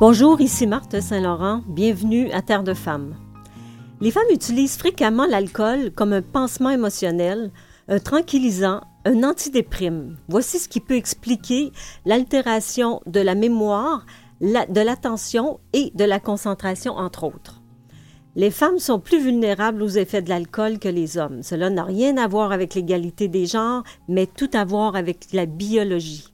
Bonjour, ici Marthe Saint-Laurent. Bienvenue à Terre de Femmes. Les femmes utilisent fréquemment l'alcool comme un pansement émotionnel, un tranquillisant, un antidéprime. Voici ce qui peut expliquer l'altération de la mémoire, de l'attention et de la concentration, entre autres. Les femmes sont plus vulnérables aux effets de l'alcool que les hommes. Cela n'a rien à voir avec l'égalité des genres, mais tout à voir avec la biologie.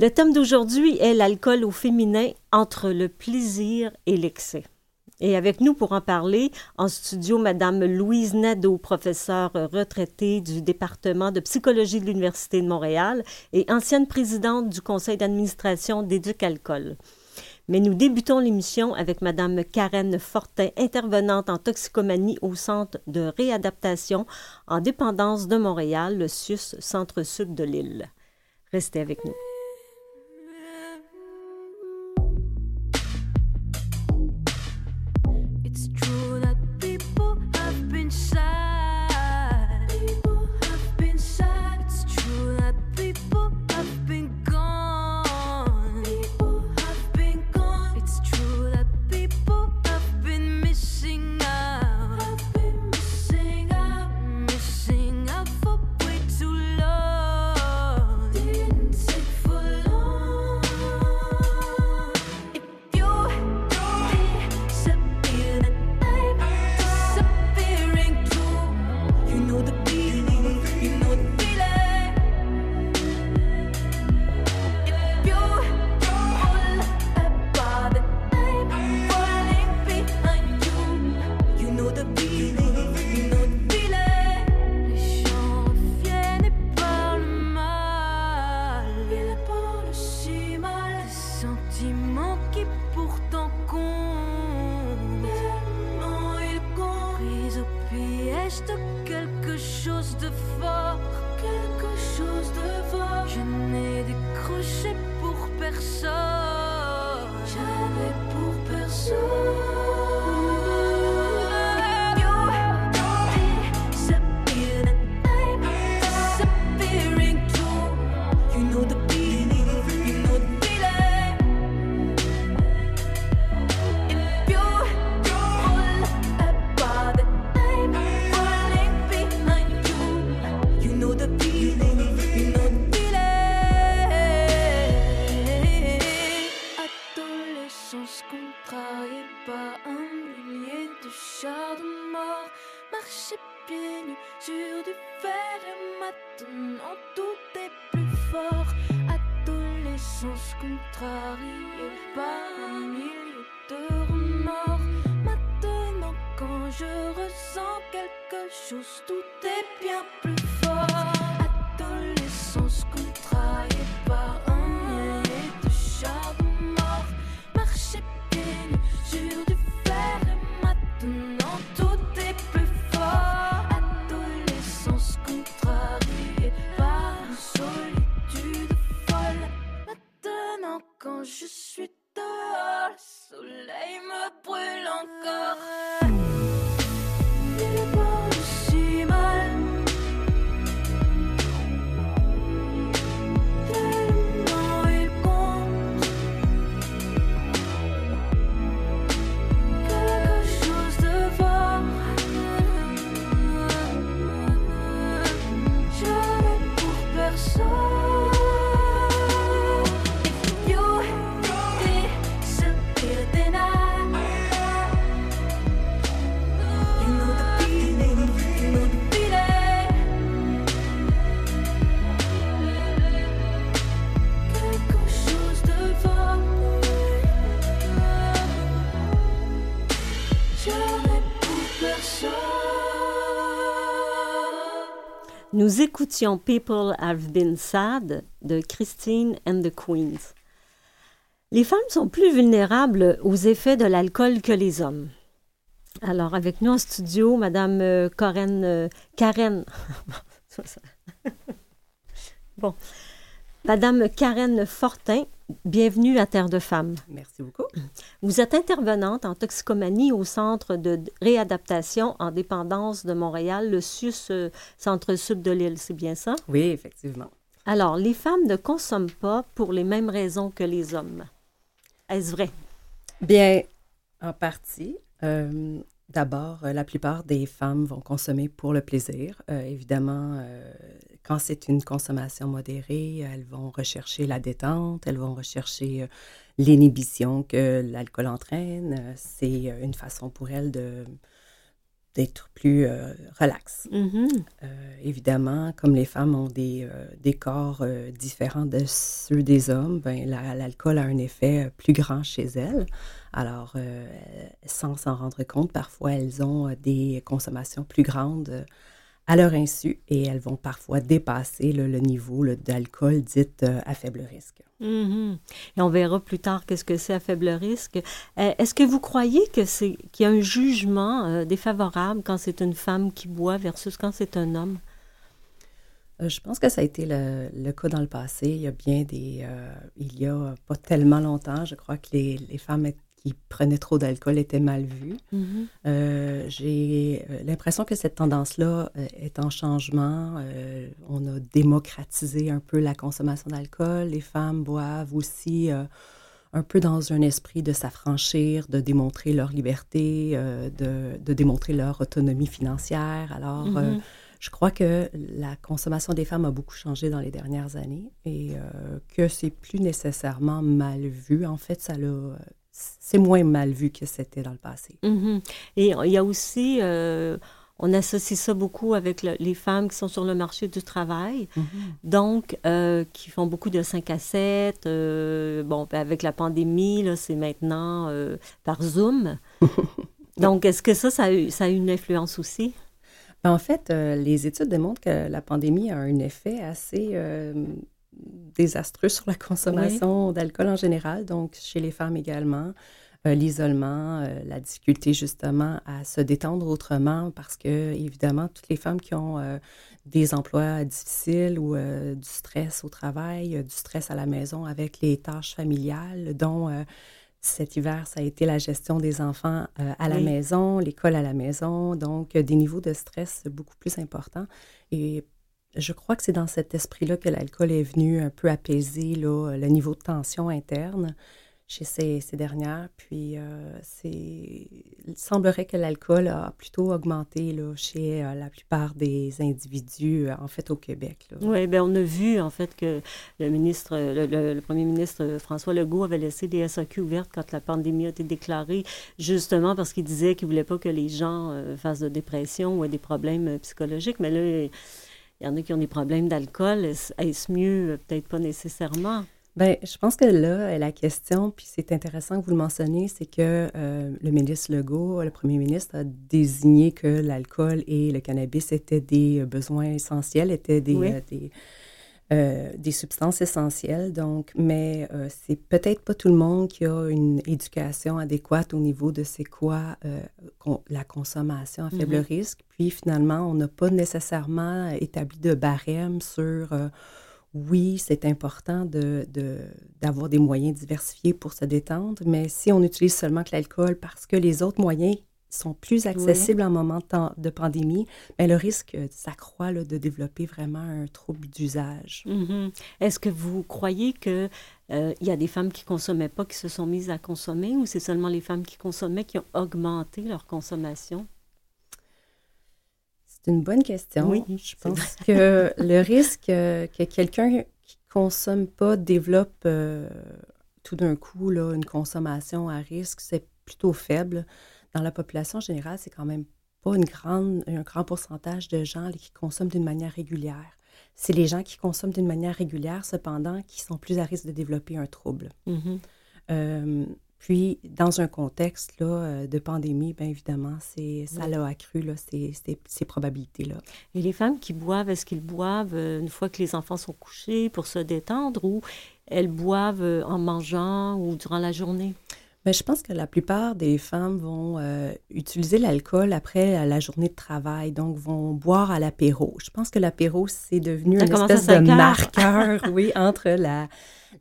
Le thème d'aujourd'hui est l'alcool au féminin entre le plaisir et l'excès. Et avec nous pour en parler, en studio, Madame Louise Nadeau, professeure retraitée du département de psychologie de l'Université de Montréal et ancienne présidente du conseil d'administration d'Éducalcool. Mais nous débutons l'émission avec Madame Karen Fortin, intervenante en toxicomanie au Centre de réadaptation en dépendance de Montréal, le CIUS Centre-Sud de l'île. Restez avec nous. Écoutions People Have Been Sad de Christine and the Queens. Les femmes sont plus vulnérables aux effets de l'alcool que les hommes. Alors, avec nous en studio, Madame euh, euh, bon. Madame Karen Fortin, bienvenue à Terre de Femmes. Merci beaucoup. Vous êtes intervenante en toxicomanie au Centre de réadaptation en dépendance de Montréal, le SUS euh, Centre-Sud de l'île, c'est bien ça? Oui, effectivement. Alors, les femmes ne consomment pas pour les mêmes raisons que les hommes. Est-ce vrai? Bien, en partie. Euh, d'abord, la plupart des femmes vont consommer pour le plaisir. Euh, évidemment, euh, quand c'est une consommation modérée, elles vont rechercher la détente, elles vont rechercher l'inhibition que l'alcool entraîne. C'est une façon pour elles de d'être plus euh, relax. Mm-hmm. Euh, évidemment, comme les femmes ont des, euh, des corps différents de ceux des hommes, ben, l'alcool a un effet plus grand chez elles. Alors, sans s'en rendre compte, parfois, elles ont des consommations plus grandes à leur insu et elles vont parfois dépasser le niveau d'alcool dit à faible risque. Mm-hmm. Et on verra plus tard qu'est-ce que c'est à faible risque. Euh, est-ce que vous croyez que c'est qu'il y a un jugement euh, défavorable quand c'est une femme qui boit versus quand c'est un homme? Euh, je pense que ça a été le, cas dans le passé. Il y a bien des... il y a pas tellement longtemps, je crois que les, les femmes qui prenaient trop d'alcool était mal vu. Mm-hmm. Euh, j'ai euh, l'impression que cette tendance-là euh, est en changement. on a démocratisé un peu la consommation d'alcool. Les femmes boivent aussi un peu dans un esprit de s'affranchir, de démontrer leur liberté, de, de, démontrer leur autonomie financière. Alors, Mm-hmm. je crois que la consommation des femmes a beaucoup changé dans les dernières années et que c'est plus nécessairement mal vu. En fait, ça l'a c'est moins mal vu que c'était dans le passé. Mm-hmm. Et il y a aussi, euh, on associe ça beaucoup avec les femmes qui sont sur le marché du travail, Mm-hmm. donc euh, qui font beaucoup de 5 à 7. euh, bon, ben, avec la pandémie, c'est maintenant par Zoom. donc, est-ce que ça, ça a, eu, ça a une influence aussi? Ben, en fait, les études démontrent que la pandémie a un effet assez désastreux sur la consommation d'alcool en général, donc chez les femmes également. Euh, l'isolement, euh, la difficulté justement à se détendre autrement parce que, évidemment, toutes les femmes qui ont euh, des emplois difficiles ou du stress au travail, du stress à la maison avec les tâches familiales, dont cet hiver, ça a été la gestion des enfants à la Oui. maison, l'école à la maison, donc des niveaux de stress beaucoup plus importants. Et je crois que c'est dans cet esprit-là que l'alcool est venu un peu apaiser le niveau de tension interne chez ces, dernières. Puis, euh, il semblerait que l'alcool a plutôt augmenté chez euh, la plupart des individus, euh, en fait, au Québec. Oui, bien, on a vu, en fait, que le ministre, le, premier ministre François Legault avait laissé des SAQ ouvertes quand la pandémie a été déclarée, justement parce qu'il disait qu'il ne voulait pas que les gens fassent de dépression ou aient des problèmes psychologiques. Mais là, il y en a qui ont des problèmes d'alcool. Est-ce mieux? Euh, Peut-être pas nécessairement? Bien, je pense que là, la question, puis c'est intéressant que vous le mentionniez, c'est que euh, le ministre Legault, le premier ministre, a désigné que l'alcool et le cannabis étaient des euh, besoins essentiels, étaient des, Oui. euh, des, euh, des substances essentielles. Donc, mais euh, c'est peut-être pas tout le monde qui a une éducation adéquate au niveau de c'est quoi euh, con- la consommation à faible Mhm. risque. Puis finalement, on n'a pas nécessairement établi de barème sur oui, c'est important de, de- d'avoir des moyens diversifiés pour se détendre, mais si on utilise seulement que l'alcool parce que les autres moyens sont plus accessibles en moment de, temps- de pandémie, bien, le risque euh, s'accroît de développer vraiment un trouble d'usage. Mhm. Est-ce que vous croyez que euh, il y a des femmes qui consommaient pas, qui se sont mises à consommer, ou c'est seulement les femmes qui consommaient qui ont augmenté leur consommation? C'est une bonne question. Oui, Je pense que le risque euh, que quelqu'un qui consomme pas développe euh, tout d'un coup là, une consommation à risque, c'est plutôt faible. Dans la population générale, c'est quand même pas une grande, un grand pourcentage de gens qui consomment d'une manière régulière. C'est les gens qui consomment d'une manière régulière, cependant, qui sont plus à risque de développer un trouble. Mhm. Euh, puis, dans un contexte là, euh, de pandémie, bien évidemment, c'est, ça l'a accru là, ces, ces- ces probabilités-là. Et les femmes qui boivent, est-ce qu'ils boivent euh, une fois que les enfants sont couchés pour se détendre ou elles boivent en mangeant ou durant la journée? Mais je pense que la plupart des femmes vont euh, utiliser l'alcool après la, journée de travail, donc vont boire à l'apéro. Je pense que l'apéro, c'est devenu une espèce de 5 heures. marqueur, oui, entre la,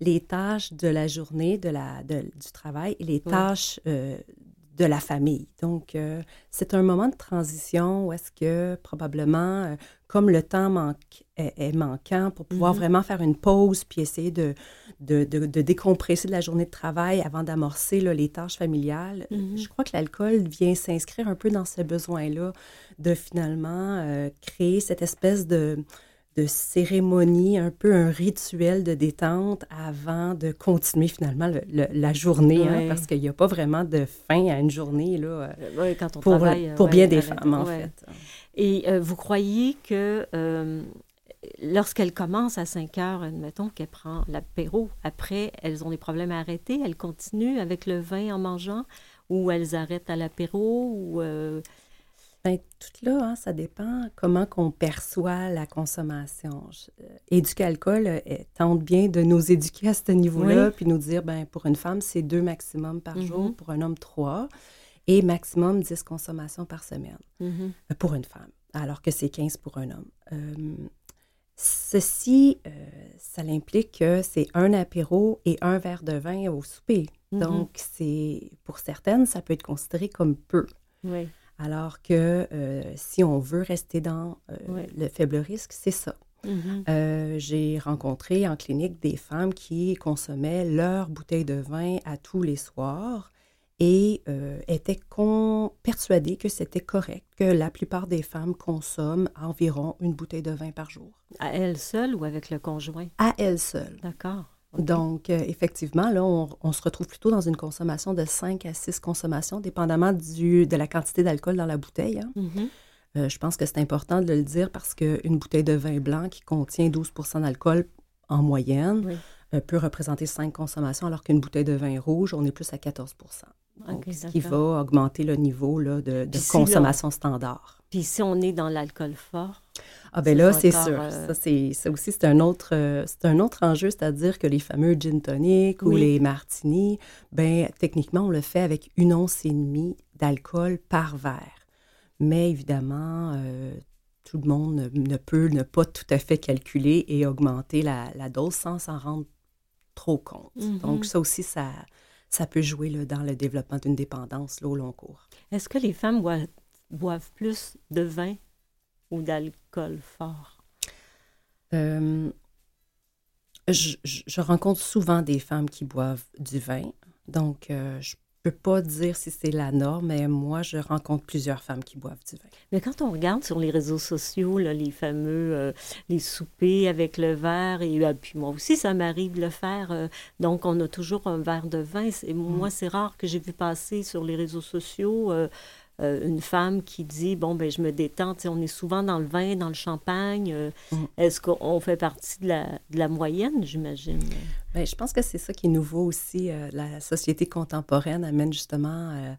les tâches de la journée, de la, de- du travail et les Oui. tâches euh, de la famille. Donc, euh, c'est un moment de transition où est-ce que probablement, euh, comme le temps manque, est, manquant pour pouvoir mm-hmm. vraiment faire une pause puis essayer de, de, de, décompresser de la journée de travail avant d'amorcer les tâches familiales, mm-hmm. je crois que l'alcool vient s'inscrire un peu dans ce besoin-là de finalement euh, créer cette espèce de de cérémonie, un peu un rituel de détente avant de continuer finalement la journée, hein, parce qu'il n'y a pas vraiment de fin à une journée là, euh, euh, quand on pour, travaille, pour bien des femmes, en fait. Et euh, vous croyez que lorsqu'elle commence à 5 heures, admettons qu'elle prend l'apéro, après, elles ont des problèmes à arrêter, elles continuent avec le vin en mangeant, ou elles arrêtent à l'apéro, ou... Tout là, hein, ça dépend comment qu'on perçoit la consommation. Éduquer alcool euh, tente bien de nous éduquer à ce niveau-là, puis nous dire, ben pour une femme, c'est deux maximum par jour, mm-hmm. pour un homme, trois, et maximum 10 consommations par semaine mm-hmm. euh, pour une femme, alors que c'est 15 pour un homme. Euh, ceci, ça implique que c'est un apéro et un verre de vin au souper. Mm-hmm. Donc, c'est pour certaines, ça peut être considéré comme peu. Oui. Alors que euh, si on veut rester dans euh, le faible risque, c'est ça. Mm-hmm. Euh, j'ai rencontré en clinique des femmes qui consommaient leur bouteille de vin à tous les soirs et étaient persuadées que c'était correct, que la plupart des femmes consomment environ une bouteille de vin par jour. À elles seules ou avec le conjoint? À elles seules. D'accord. Donc, euh, effectivement, là, on, se retrouve plutôt dans une consommation de 5 à 6 consommations, dépendamment du, de la quantité d'alcool dans la bouteille. Hein. Mm-hmm. Euh, je pense que c'est important de le dire parce qu'une bouteille de vin blanc qui contient 12 d'alcool en moyenne euh, peut représenter 5 consommations, alors qu'une bouteille de vin rouge, on est plus à 14 ce qui va augmenter le niveau là, de, consommation standard. Puis si on est dans l'alcool fort, ah ben là, c'est sûr. Euh, ça, ça aussi, c'est un autre, euh, c'est un autre enjeu, c'est-à-dire que les fameux gin tonic ou les martinis, ben techniquement, on le fait avec une once et demie d'alcool par verre. Mais évidemment, euh, tout le monde ne, peut ne pas tout à fait calculer et augmenter la, dose sans s'en rendre trop compte. Mm-hmm. Donc ça aussi, ça, ça peut jouer là, dans le développement d'une dépendance là, au long cours. Est-ce que les femmes boivent plus de vin ou d'alcool fort? Euh, je, rencontre souvent des femmes qui boivent du vin, donc euh, je ne peux pas dire si c'est la norme, mais moi, je rencontre plusieurs femmes qui boivent du vin. Mais quand on regarde sur les réseaux sociaux, les fameux euh, les soupers avec le verre, et puis moi aussi, ça m'arrive de le faire, donc on a toujours un verre de vin. Et moi, mm. c'est rare que j'ai vu passer sur les réseaux sociaux euh, une femme qui dit bon ben je me détends, on est souvent dans le vin, dans le champagne. Euh, mm. Est-ce qu'on fait partie de la, de la moyenne, j'imagine? Bien, je pense que c'est ça qui est nouveau aussi. Euh, la société contemporaine amène justement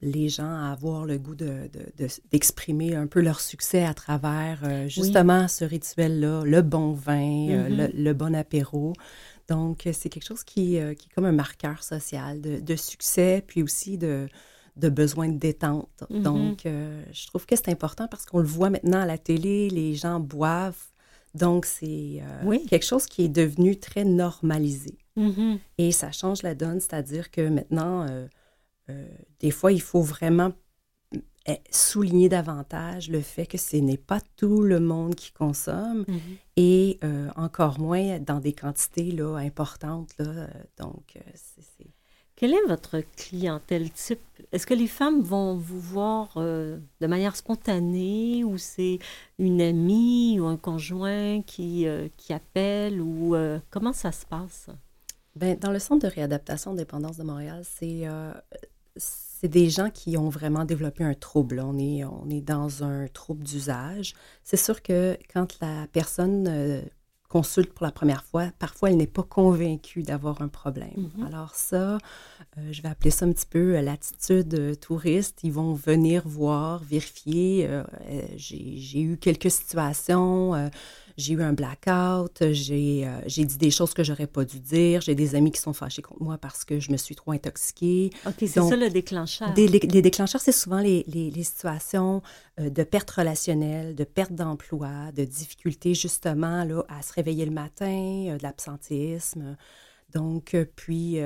les gens à avoir le goût de, d'exprimer un peu leur succès à travers justement ce rituel-là, le bon vin, mm-hmm. le, bon apéro. Donc, c'est quelque chose qui, qui, est comme un marqueur social de, de succès, puis aussi de, de besoin de détente. Mm-hmm. Donc, euh, je trouve que c'est important parce qu'on le voit maintenant à la télé, les gens boivent. Donc, c'est euh, quelque chose qui est devenu très normalisé. Mm-hmm. Et ça change la donne, c'est-à-dire que maintenant, euh, des fois, il faut vraiment eh, souligner davantage le fait que ce n'est pas tout le monde qui consomme mm-hmm. et encore moins dans des quantités là, importantes. Là, donc, c'est quelle est votre clientèle type? Est-ce que les femmes vont vous voir euh, de manière spontanée ou c'est une amie ou un conjoint qui, euh, qui appelle ou euh, comment ça se passe? Bien, dans le centre de réadaptation dépendance de Montréal, c'est c'est des gens qui ont vraiment développé un trouble. On est, on est dans un trouble d'usage. C'est sûr que quand la personne consulte pour la première fois, parfois elle n'est pas convaincue d'avoir un problème. Mhm. Alors ça, euh, je vais appeler ça un petit peu euh, l'attitude euh, touriste. Ils vont venir voir, vérifier. J'ai eu quelques situations j'ai eu un blackout, j'ai euh, j'ai dit des choses que j'aurais pas dû dire, j'ai des amis qui sont fâchés contre moi parce que je me suis trop intoxiquée. OK, c'est ça le déclencheur. les, déclencheurs, c'est souvent les, les, situations euh, de perte relationnelle, de perte d'emploi, de difficultés justement là, à se réveiller le matin, euh, de l'absentéisme. Donc, puis,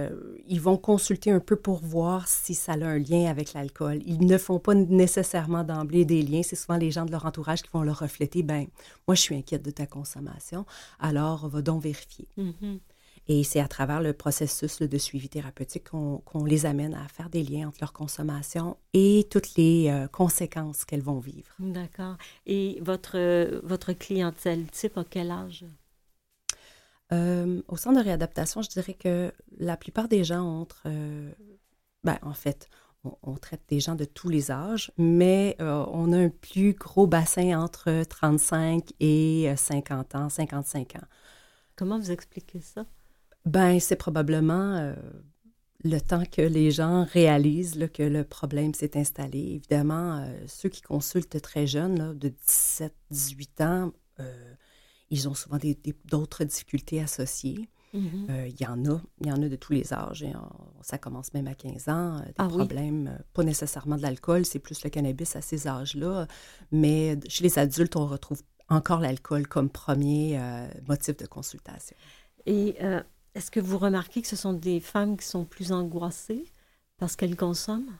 ils vont consulter un peu pour voir si ça a un lien avec l'alcool. Ils ne font pas nécessairement d'emblée des liens. C'est souvent les gens de leur entourage qui vont leur refléter, ben, moi, je suis inquiète de ta consommation, alors va donc vérifier. Mm-hmm. Et c'est à travers le processus de suivi thérapeutique qu'on les amène à faire des liens entre leur consommation et toutes les euh, conséquences qu'elles vont vivre. D'accord. Et votre, votre clientèle type, à quel âge? Euh, au centre de réadaptation, je dirais que la plupart des gens entre... Euh, ben, en fait, on, traite des gens de tous les âges, mais on a un plus gros bassin entre 35 et 50 ans, 55 ans. Comment vous expliquez ça? Ben, c'est probablement euh, le temps que les gens réalisent que le problème s'est installé. Évidemment, euh, ceux qui consultent très jeunes, de 17, 18 ans, euh, ils ont souvent d'autres difficultés associées. Mm-hmm. Il y en a, il y en a de tous les âges. ça commence même à 15 ans. des ah problèmes, pas nécessairement de l'alcool, c'est plus le cannabis à ces âges-là. Mais chez les adultes, on retrouve encore l'alcool comme premier motif de consultation. Et est-ce que vous remarquez que ce sont des femmes qui sont plus angoissées parce qu'elles consomment?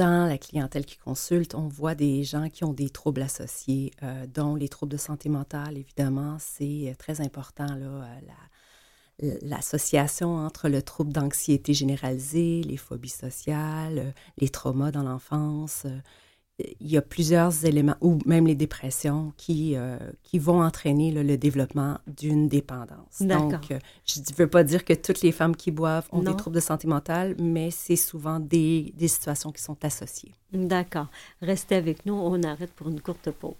Euh, dans la clientèle qui consulte, on voit des gens qui ont des troubles associés, euh, dont les troubles de santé mentale, évidemment, c'est euh, très important, l'association entre le trouble d'anxiété généralisée, les phobies sociales, les traumas dans l'enfance, il y a plusieurs éléments, ou même les dépressions, qui, euh, qui vont entraîner le développement d'une dépendance. Donc, euh, je ne veux pas dire que toutes les femmes qui boivent ont des troubles de santé mentale, mais c'est souvent des, des situations qui sont associées. D'accord. Restez avec nous, on arrête pour une courte pause.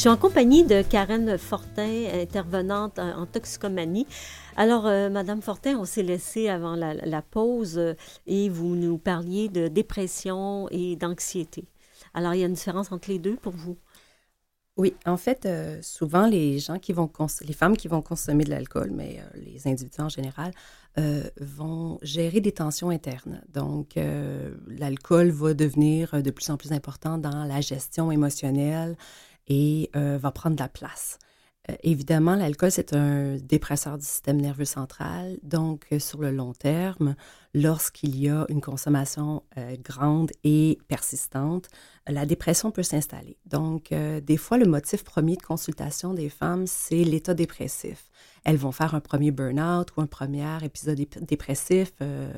Je suis en compagnie de Karen Fortin, intervenante en, toxicomanie. Alors, euh, Madame Fortin, on s'est laissé avant la, pause euh, et vous nous parliez de dépression et d'anxiété. Alors, il y a une différence entre les deux pour vous? Oui, en fait, euh, souvent les femmes qui vont consommer de l'alcool, mais les individus en général, vont gérer des tensions internes. Donc, l'alcool va devenir de plus en plus important dans la gestion émotionnelle et euh, va prendre la place. Euh, évidemment, l'alcool, c'est un dépresseur du système nerveux central. Donc, euh, sur le long terme, lorsqu'il y a une consommation grande et persistante, la dépression peut s'installer. Donc, des fois, le motif premier de consultation des femmes, c'est l'état dépressif elles vont faire un premier burn-out ou un premier épisode dépressif, euh,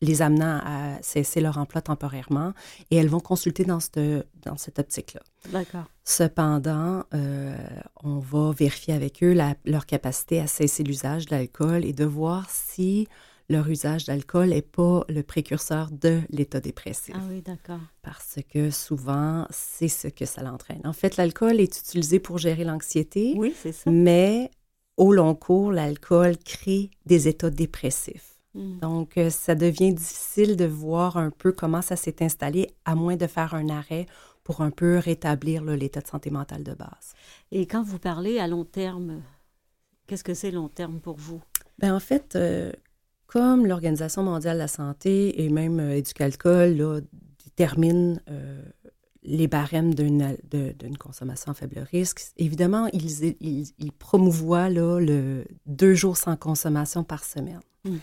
les amenant à cesser leur emploi temporairement, et elles vont consulter dans cette, dans cette optique-là. D'accord. Cependant, euh, on va vérifier avec eux leur capacité à cesser l'usage de l'alcool et de voir si leur usage d'alcool n'est pas le précurseur de l'état dépressif. Ah oui, d'accord. Parce que souvent, c'est ce que ça l'entraîne. En fait, l'alcool est utilisé pour gérer l'anxiété. Oui, c'est ça. Mais au long cours, l'alcool crée des états dépressifs. Mm. Donc, euh, ça devient difficile de voir un peu comment ça s'est installé, à moins de faire un arrêt pour un peu rétablir l'état de santé mentale de base. Et quand vous parlez à long terme, qu'est-ce que c'est long terme pour vous? Ben, en fait, euh, comme l'Organisation mondiale de la santé et même euh, Éducalcool là, déterminent euh, les barèmes d'une consommation à faible risque, évidemment, ils, ils, ils promouvoient là, le deux jours sans consommation par semaine. Mhm.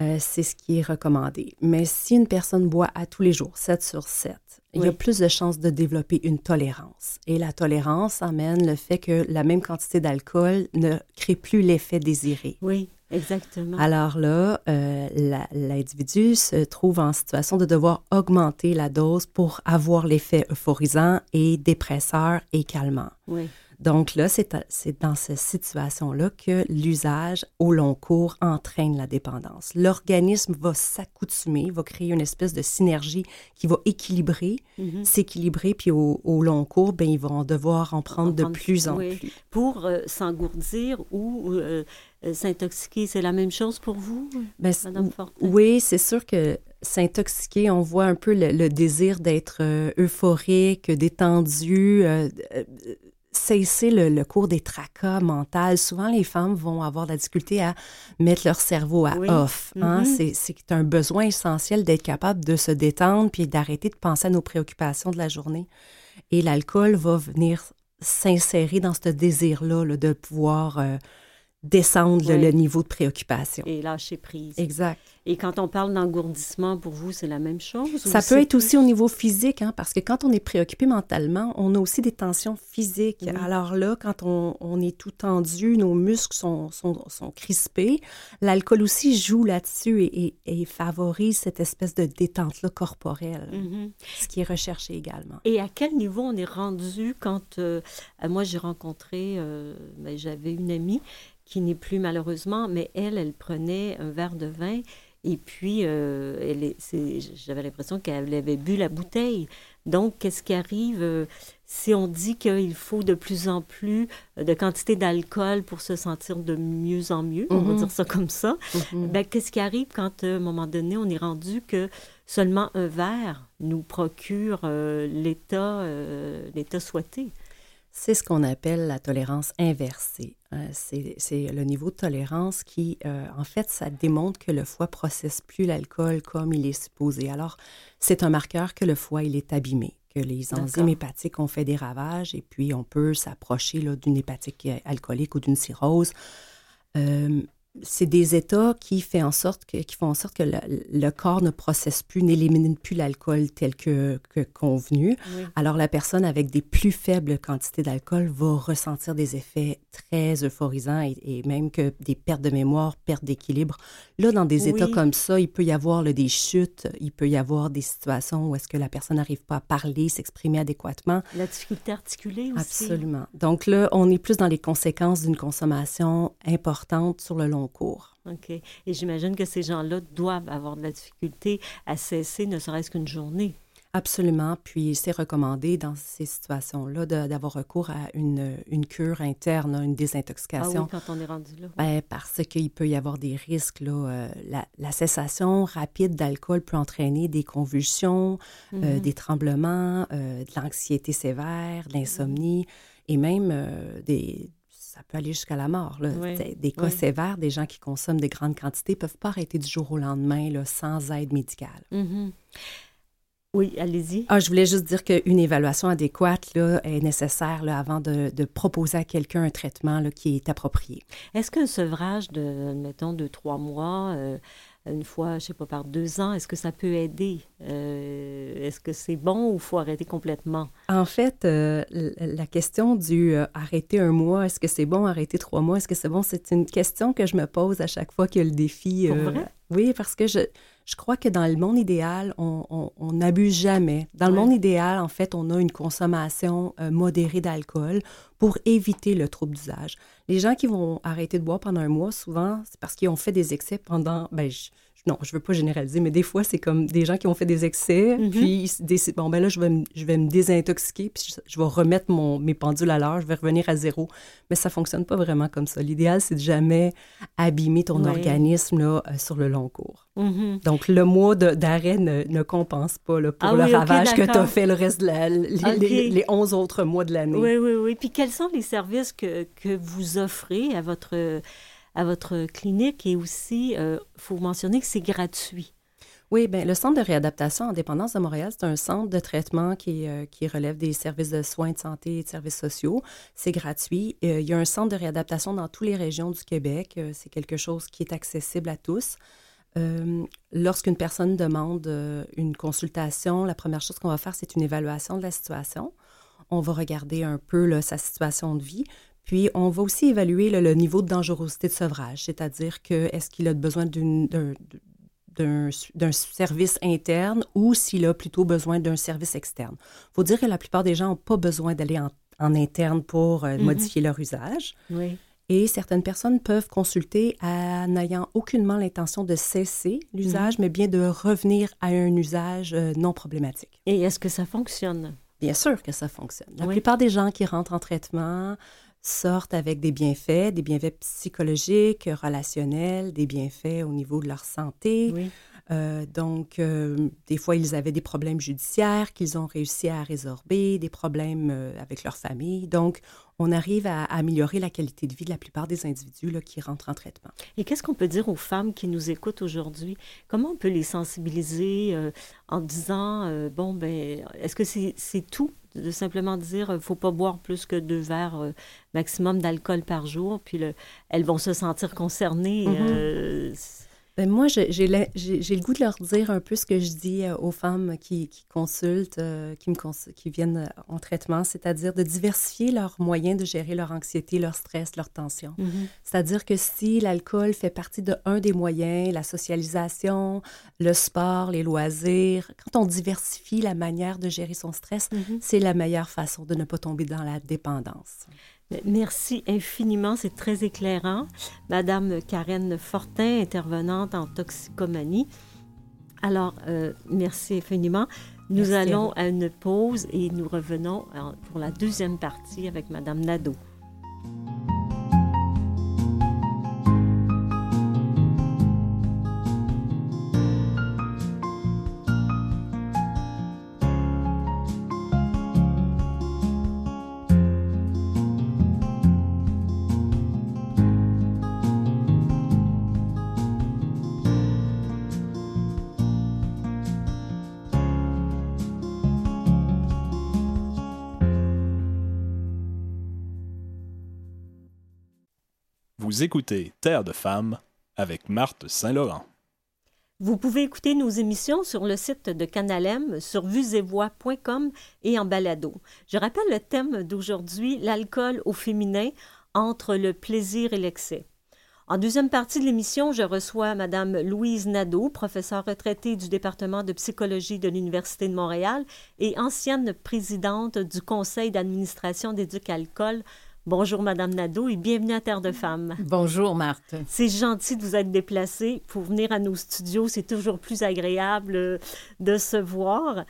Euh, c'est ce qui est recommandé. Mais si une personne boit à tous les jours, 7 sur 7, il y a plus de chances de développer une tolérance. Et la tolérance amène le fait que la même quantité d'alcool ne crée plus l'effet désiré. Oui, exactement. Alors là, euh, l'individu se trouve en situation de devoir augmenter la dose pour avoir l'effet euphorisant et dépresseur et calmant. Oui. Donc là, c'est dans cette situation-là que l'usage au long cours entraîne la dépendance. L'organisme va s'accoutumer, va créer une espèce de synergie qui va équilibrer, Mhm. s'équilibrer, puis au, au long cours, ben, ils vont devoir en prendre de prendre- plus en oui. plus. Pour euh, s'engourdir ou euh, s'intoxiquer, c'est la même chose pour vous, Ben, Madame Fortin? Oui, c'est sûr que s'intoxiquer, on voit un peu le, le désir d'être euh, euphorique, détendu, euh, euh, cesser le, le cours des tracas mentaux. Souvent, les femmes vont avoir de la difficulté à mettre leur cerveau à Oui. off. hein. Mhm. C'est- C'est un besoin essentiel d'être capable de se détendre puis d'arrêter de penser à nos préoccupations de la journée. Et l'alcool va venir s'insérer dans ce désir-là là, de pouvoir euh, descendre le- Oui. le niveau de préoccupation. Et lâcher prise. Exact. Et quand on parle d'engourdissement, pour vous, c'est la même chose? Ça peut être aussi au niveau physique, hein, parce que quand on est préoccupé mentalement, on a aussi des tensions physiques. Oui. Alors là, quand on, on est tout tendu, nos muscles sont, sont, sont crispés, l'alcool aussi joue là-dessus et, et- et favorise cette espèce de détente-là corporelle, Mhm. ce qui est recherché également. Et à quel niveau on est rendu quand euh, moi j'ai rencontré, euh, ben, j'avais une amie qui n'est plus malheureusement, mais elle, elle prenait un verre de vin et puis euh, j'avais l'impression qu'elle avait bu la bouteille. Donc, qu'est-ce qui arrive euh, si on dit qu'il faut de plus en plus euh, de quantité d'alcool pour se sentir de mieux en mieux, on va Mhm. dire ça comme ça? Mhm. Ben, qu'est-ce qui arrive quand, euh, à un moment donné, on est rendu que seulement un verre nous procure l'état euh, l'état souhaité? C'est ce qu'on appelle la tolérance inversée. Euh, c'est le niveau de tolérance qui, euh, en fait, ça démontre que le foie processe plus l'alcool comme il est supposé. Alors, c'est un marqueur que le foie, il est abîmé, que les enzymes hépatiques ont fait des ravages et puis on peut s'approcher d'une hépatique alcoolique ou d'une cirrhose. Euh, c'est des états qui, fait en sorte que, qui font en sorte que le, le corps ne processe plus, n'élimine plus l'alcool tel que, que convenu. Oui. Alors, la personne avec des plus faibles quantités d'alcool va ressentir des effets très euphorisants et, et même que des pertes de mémoire, pertes d'équilibre. Là, dans des Oui. états comme ça, il peut y avoir là, des chutes, il peut y avoir des situations où est-ce que la personne n'arrive pas à parler, s'exprimer adéquatement. La difficulté articulée aussi. Absolument. Donc là, on est plus dans les conséquences d'une consommation importante sur le long cours. OK. Et j'imagine que ces gens-là doivent avoir de la difficulté à cesser, ne serait-ce qu'une journée. Absolument. Puis c'est recommandé dans ces situations-là d'avoir recours à une, une cure interne, une Ah oui, désintoxication. quand on est rendu là. Ben, parce qu'il peut y avoir des risques. Là, euh, la, la cessation rapide d'alcool peut entraîner des convulsions, euh, Mhm. des tremblements, euh, de l'anxiété sévère, de l'insomnie et même euh, des... Ça peut aller jusqu'à la mort. là. Oui, C'est Des cas oui. sévères, des gens qui consomment des grandes quantités ne peuvent pas arrêter du jour au lendemain là, sans aide médicale. Mhm. Oui, allez-y. Ah, je voulais juste dire qu'une évaluation adéquate là, est nécessaire là, avant de, de proposer à quelqu'un un traitement là, qui est approprié. Est-ce qu'un sevrage de, mettons, de trois mois, euh, une fois, je sais pas, par deux ans, est-ce que ça peut aider? Euh, est-ce que c'est bon ou faut arrêter complètement? En fait, euh, la question du euh, arrêter un mois, est-ce que c'est bon, arrêter trois mois, est-ce que c'est bon, c'est une question que je me pose à chaque fois qu'il y a le défi. Pour vrai? oui, parce que je, Je crois que dans le monde idéal, on n'abuse jamais. Dans le monde idéal, en fait, on a une consommation euh, modérée d'alcool pour éviter le trouble d'usage. Les gens qui vont arrêter de boire pendant un mois, souvent, c'est parce qu'ils ont fait des excès pendant, ben, non, je veux pas généraliser, mais des fois, c'est comme des gens qui ont fait des excès, mm-hmm. puis ils décident, bon, ben là, je vais, me, je vais me désintoxiquer, puis je, vais remettre mon, mes pendules à l'heure, je vais revenir à zéro. Mais ça fonctionne pas vraiment comme ça. L'idéal, c'est de jamais abîmer ton organisme là, euh, sur le long cours. Mm-hmm. Donc, le mois d'arrêt ne, ne, compense pas là, pour ah le ravage que tu as fait le reste de la, les, les, 11 autres mois de l'année. Oui, oui, oui. Puis, quels sont les services que, que vous offrez à votre à votre clinique et aussi, il euh, faut mentionner que c'est gratuit. Oui, bien, le Centre de réadaptation en dépendance de Montréal, c'est un centre de traitement qui, euh, qui, relève des services de soins de santé et de services sociaux. C'est gratuit. Euh, il y a un centre de réadaptation dans toutes les régions du Québec. c'est quelque chose qui est accessible à tous. Lorsqu'une personne demande une consultation, la première chose qu'on va faire, c'est une évaluation de la situation. On va regarder un peu sa situation de vie. Puis, on va aussi évaluer le, niveau de dangerosité de sevrage, c'est-à-dire que est-ce qu'il a besoin d'un service interne ou s'il a plutôt besoin d'un service externe. Il faut dire que la plupart des gens n'ont pas besoin d'aller en, interne pour euh, mm-hmm. modifier leur usage. Oui. Et certaines personnes peuvent consulter en n'ayant aucunement l'intention de cesser l'usage, mm-hmm. mais bien de revenir à un usage euh, non problématique. Et est-ce que ça fonctionne? Bien sûr que ça fonctionne. La plupart des gens qui rentrent en traitement sortent avec des bienfaits, des bienfaits psychologiques, relationnels, des bienfaits au niveau de leur santé. Euh, donc, euh, des fois, ils avaient des problèmes judiciaires qu'ils ont réussi à résorber, des problèmes euh, avec leur famille. Donc, on arrive à, améliorer la qualité de vie de la plupart des individus là, qui rentrent en traitement. Et qu'est-ce qu'on peut dire aux femmes qui nous écoutent aujourd'hui? Comment on peut les sensibiliser en disant, bon, ben, est-ce que c'est tout de simplement dire, il ne faut pas boire plus que deux verres maximum d'alcool par jour, puis elles vont se sentir concernées. Mm-hmm. Ben moi, j'ai le goût de leur dire un peu ce que je dis euh, aux femmes qui, consultent, euh, qui, me qui viennent euh, en traitement, c'est-à-dire de diversifier leurs moyens de gérer leur anxiété, leur stress, leur tension. Mm-hmm. C'est-à-dire que si l'alcool fait partie de un des moyens, la socialisation, le sport, les loisirs, quand on diversifie la manière de gérer son stress, mm-hmm. c'est la meilleure façon de ne pas tomber dans la dépendance. Merci infiniment, c'est très éclairant. Madame Karen Fortin, intervenante en toxicomanie. Alors, euh, merci infiniment. Nous allons à, à, une pause et nous revenons pour la deuxième partie avec Madame Nadeau. Vous écoutez Terre de femmes avec Marthe Saint-Laurent. Vous pouvez écouter nos émissions sur le site de Canalem, sur vuesetvoix.com et en balado. Je rappelle le thème d'aujourd'hui, l'alcool au féminin entre le plaisir et l'excès. En deuxième partie de l'émission, je reçois Mme Louise Nadeau, professeure retraitée du département de psychologie de l'Université de Montréal et ancienne présidente du conseil d'administration d'Éduc-Alcool Bonjour, Madame Nadeau, et bienvenue à Terre de Femmes. Bonjour, Marthe. C'est gentil de vous être déplacée pour venir à nos studios. C'est toujours plus agréable euh, de se voir.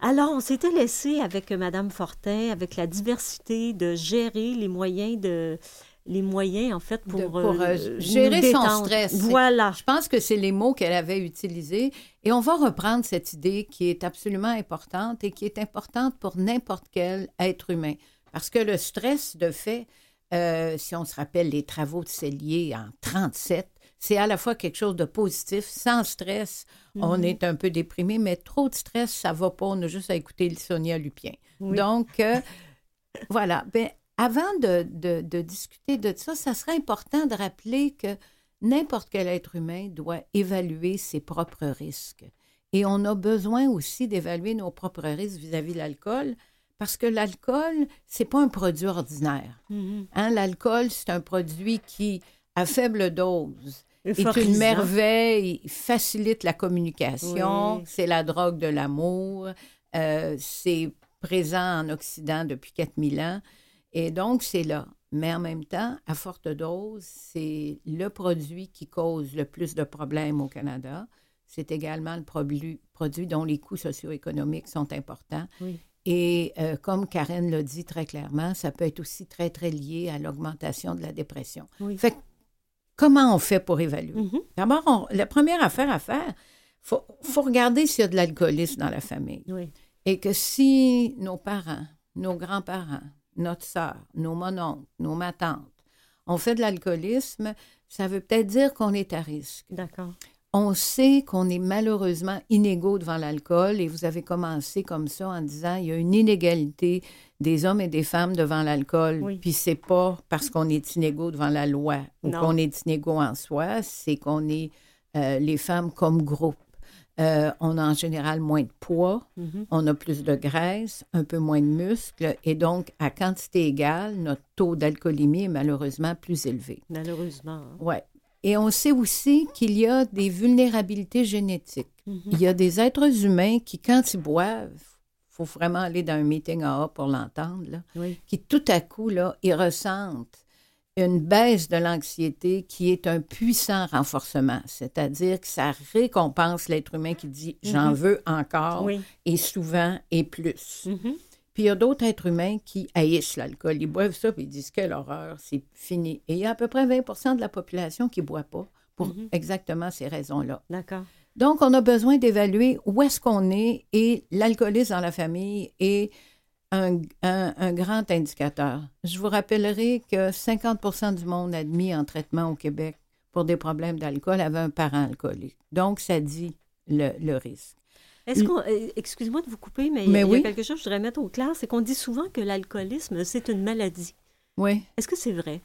Alors, on s'était laissé avec Madame Fortin, avec la diversité de gérer les moyens de les moyens, en fait, pour, pour euh, gérer son stress. Voilà. Je pense que c'est les mots qu'elle avait utilisés. Et on va reprendre cette idée qui est absolument importante et qui est importante pour n'importe quel être humain. Parce que le stress, de fait, euh, si on se rappelle les travaux de Cellier en 37, c'est à la fois quelque chose de positif. Sans stress, on mhm. est un peu déprimé, mais trop de stress, ça va pas. On a juste à écouter Sonia Lupien. Donc, euh, voilà. Ben, avant de, de, discuter de ça, ça serait important de rappeler que n'importe quel être humain doit évaluer ses propres risques. Et on a besoin aussi d'évaluer nos propres risques vis-à-vis de l'alcool parce que l'alcool, c'est pas un produit ordinaire. Mm-hmm. hein, l'alcool, c'est un produit qui, à faible dose, est une merveille, il facilite la communication, c'est la drogue de l'amour, euh, c'est présent en Occident depuis 4000 ans, et donc c'est là. Mais en même temps, à forte dose, c'est le produit qui cause le plus de problèmes au Canada. C'est également le produit, produit dont les coûts socio-économiques sont importants. Et euh, comme Karen l'a dit très clairement, ça peut être aussi très, très lié à l'augmentation de la dépression. Fait comment on fait pour évaluer? Mm-hmm. D'abord, la première affaire à faire, il faut, faut, regarder s'il y a de l'alcoolisme dans la famille. Et que si nos parents, nos grands-parents, notre sœur, nos mononcles, nos matantes ont fait de l'alcoolisme, ça veut peut-être dire qu'on est à risque. D'accord. On sait qu'on est malheureusement inégaux devant l'alcool et vous avez commencé comme ça en disant il y a une inégalité des hommes et des femmes devant l'alcool. Oui. Puis c'est pas parce qu'on est inégaux devant la loi ou qu'on est inégaux en soi, c'est qu'on est, euh, les femmes comme groupe. Euh, on a en général moins de poids, mm-hmm. on a plus de graisse, un peu moins de muscles, et donc, à quantité égale, notre taux d'alcoolémie est malheureusement plus élevé. Malheureusement. Hein. Oui. Et on sait aussi qu'il y a des vulnérabilités génétiques. Mm-hmm. Il y a des êtres humains qui, quand ils boivent, faut vraiment aller dans un meeting à A pour l'entendre, qui tout à coup, là, ils ressentent une baisse de l'anxiété qui est un puissant renforcement, c'est-à-dire que ça récompense l'être humain qui dit j'en mm-hmm. veux encore et souvent et plus. Mm-hmm. Puis il y a d'autres êtres humains qui haïssent l'alcool. Ils boivent ça puis ils disent quelle horreur, c'est fini. Et il y a à peu près 20% de la population qui ne boit pas pour mm-hmm. exactement ces raisons-là. D'accord. Donc, on a besoin d'évaluer où est-ce qu'on est et l'alcoolisme dans la famille et un, grand indicateur. Je vous rappellerai que 50% du monde admis en traitement au Québec pour des problèmes d'alcool avait un parent alcoolique. Donc, ça dit le, risque. Est-ce qu'on, euh, excusez-moi de vous couper, mais, il y a quelque chose que je voudrais mettre au clair, c'est qu'on dit souvent que l'alcoolisme, c'est une maladie. Oui. Est-ce que c'est vrai?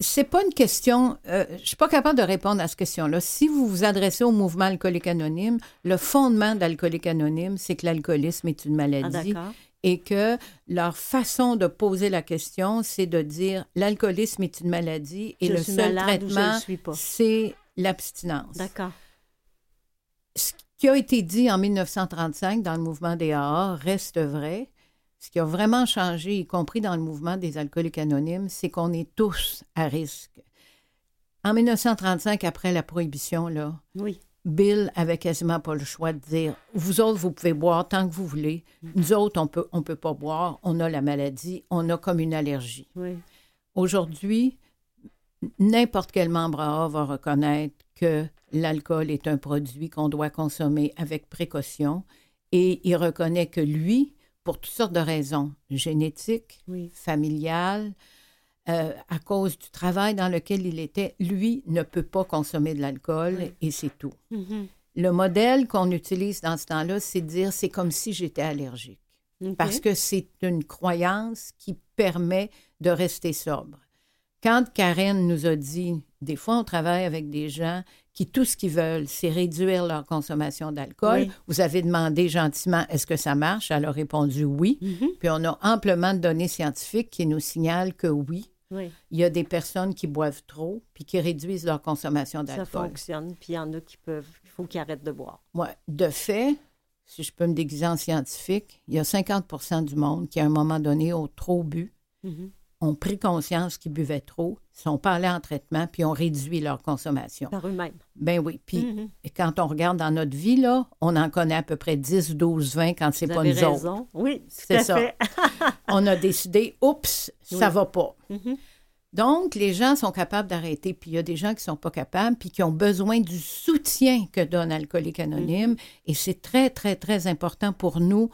C'est pas une question. Je euh, je suis pas capable de répondre à cette question-là. Si vous vous adressez au mouvement alcoolique anonyme, le fondement d'alcoolique anonyme, c'est que l'alcoolisme est une maladie. Ah, et que leur façon de poser la question, c'est de dire l'alcoolisme est une maladie et le seul traitement, c'est l'abstinence. D'accord. Ce qui a été dit en 1935 dans le mouvement des AA reste vrai. Ce qui a vraiment changé, y compris dans le mouvement des alcooliques anonymes, c'est qu'on est tous à risque. En 1935, après la prohibition, là, oui. Bill avait quasiment pas le choix de dire Vous autres, vous pouvez boire tant que vous voulez. Nous autres, on peut, on peut pas boire. On a la maladie. On a comme une allergie. Aujourd'hui, n'importe quel membre A va reconnaître que l'alcool est un produit qu'on doit consommer avec précaution et il reconnaît que lui, pour toutes sortes de raisons, génétiques, familiales, euh, à cause du travail dans lequel il était, lui ne peut pas consommer de l'alcool et c'est tout. Mm-hmm. Le modèle qu'on utilise dans ce temps-là, c'est de dire c'est comme si j'étais allergique. Parce que c'est une croyance qui permet de rester sobre. Quand Karen nous a dit, des fois on travaille avec des gens qui tout ce qu'ils veulent, c'est réduire leur consommation d'alcool. Vous avez demandé gentiment, est-ce que ça marche? Elle a répondu oui. Mm-hmm. Puis on a amplement de données scientifiques qui nous signalent que oui, il y a des personnes qui boivent trop puis qui réduisent leur consommation d'alcool. Ça fonctionne, puis il y en a qui peuvent, il faut qu'ils arrêtent de boire. Oui. De fait, si je peux me déguiser en scientifique, il y a 50% du monde qui, à un moment donné, ont trop bu, mm-hmm. Ont pris conscience qu'ils buvaient trop, sont pas allés en traitement, puis ont réduit leur consommation. Par eux-mêmes. Ben oui. Puis mm-hmm. quand on regarde dans notre vie, là, on en connaît à peu près 10, 12, 20 quand c'est pas nous raison. Oui, c'est ça. on a décidé, oups, ça va pas. Mm-hmm. Donc, les gens sont capables d'arrêter, puis il y a des gens qui ne sont pas capables, puis qui ont besoin du soutien que donne Alcoolique Anonyme. Mm-hmm. Et c'est très, très, très important pour nous,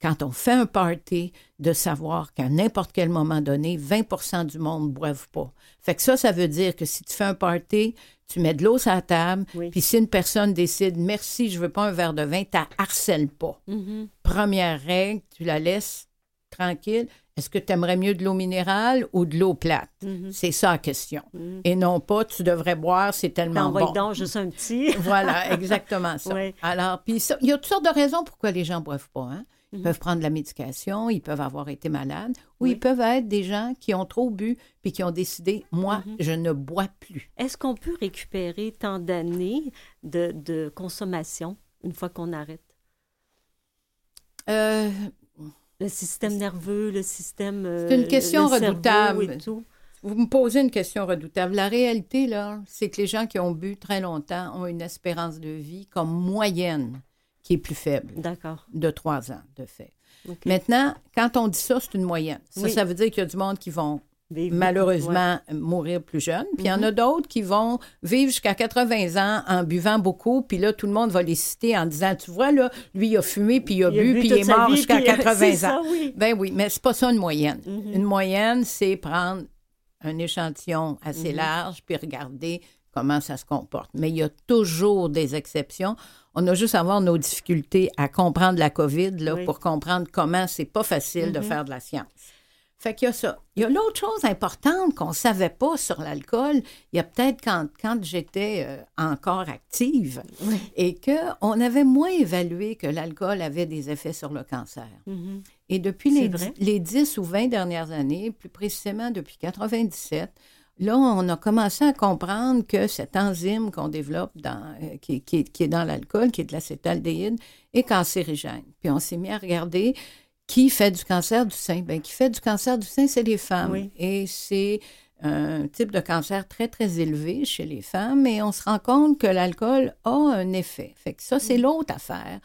quand on fait un party, de savoir qu'à n'importe quel moment donné, 20% du monde ne boivent pas. Fait que ça, ça veut dire que si tu fais un party, tu mets de l'eau sur la table, puis si une personne décide merci, je veux pas un verre de vin, tu harcèles pas. Mm-hmm. Première règle, tu la laisses tranquille. Est-ce que tu aimerais mieux de l'eau minérale ou de l'eau plate? Mm-hmm. C'est ça la question. Mm-hmm. Et non pas, tu devrais boire, c'est tellement bon. donc juste un petit. voilà, exactement ça. Alors, puis il y a toutes sortes de raisons pourquoi les gens ne boivent pas. Hein? Ils Mhm. peuvent prendre de la médication, ils peuvent avoir été malades, ou Oui. ils peuvent être des gens qui ont trop bu puis qui ont décidé, moi, Mhm. je ne bois plus. Est-ce qu'on peut récupérer tant d'années de, de consommation une fois qu'on arrête? Euh, Le système nerveux, le système. euh, C'est une question redoutable. et tout. Vous me posez une question redoutable. La réalité, là, c'est que les gens qui ont bu très longtemps ont une espérance de vie comme moyenne qui est plus faible, D'accord. de trois ans, de fait. Maintenant, quand on dit ça, c'est une moyenne. Ça, Oui. ça veut dire qu'il y a du monde qui vont Vivre- Ouais. malheureusement mourir plus jeunes. Puis il y en a d'autres qui vont vivre jusqu'à 80 ans en buvant beaucoup. Puis là, tout le monde va les citer en disant, tu vois, là, lui, il a fumé, puis il a Il a bu, puis il est mort jusqu'à puis, euh, 80 c'est ans. ça, oui. Ben oui, mais c'est pas ça une moyenne. Mhm. Une moyenne, c'est prendre un échantillon assez Mhm. large puis regarder comment ça se comporte. Mais il y a toujours des exceptions. On a juste à voir nos difficultés à comprendre la COVID là, Oui. pour comprendre comment c'est pas facile de Mhm. faire de la science. Fait qu'il y a ça. Il y a l'autre chose importante qu'on savait pas sur l'alcool. Il y a peut-être quand, quand j'étais euh, encore active Oui. et qu'on avait moins évalué que l'alcool avait des effets sur le cancer. Mhm. Et depuis les, les 10 ou 20 dernières années, plus précisément depuis 97, là, on a commencé à comprendre que cette enzyme qu'on développe, dans, euh, qui, qui est- qui est dans l'alcool, qui est de l'acétaldéhyde, est cancérigène. Puis on s'est mis à regarder qui fait du cancer du sein. Bien, qui fait du cancer du sein, c'est les femmes. Oui. Et c'est un type de cancer très, très élevé chez les femmes. Et on se rend compte que l'alcool a un effet. Fait que ça, Mm. c'est l'autre affaire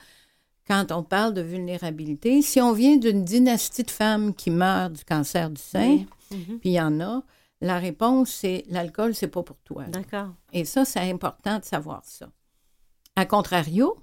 quand on parle de vulnérabilité, si on vient d'une dynastie de femmes qui meurent du cancer du sein, Oui. Mhm. puis il y en a, la réponse c'est l'alcool, c'est pas pour toi. D'accord. Et ça, c'est important de savoir ça. A contrario,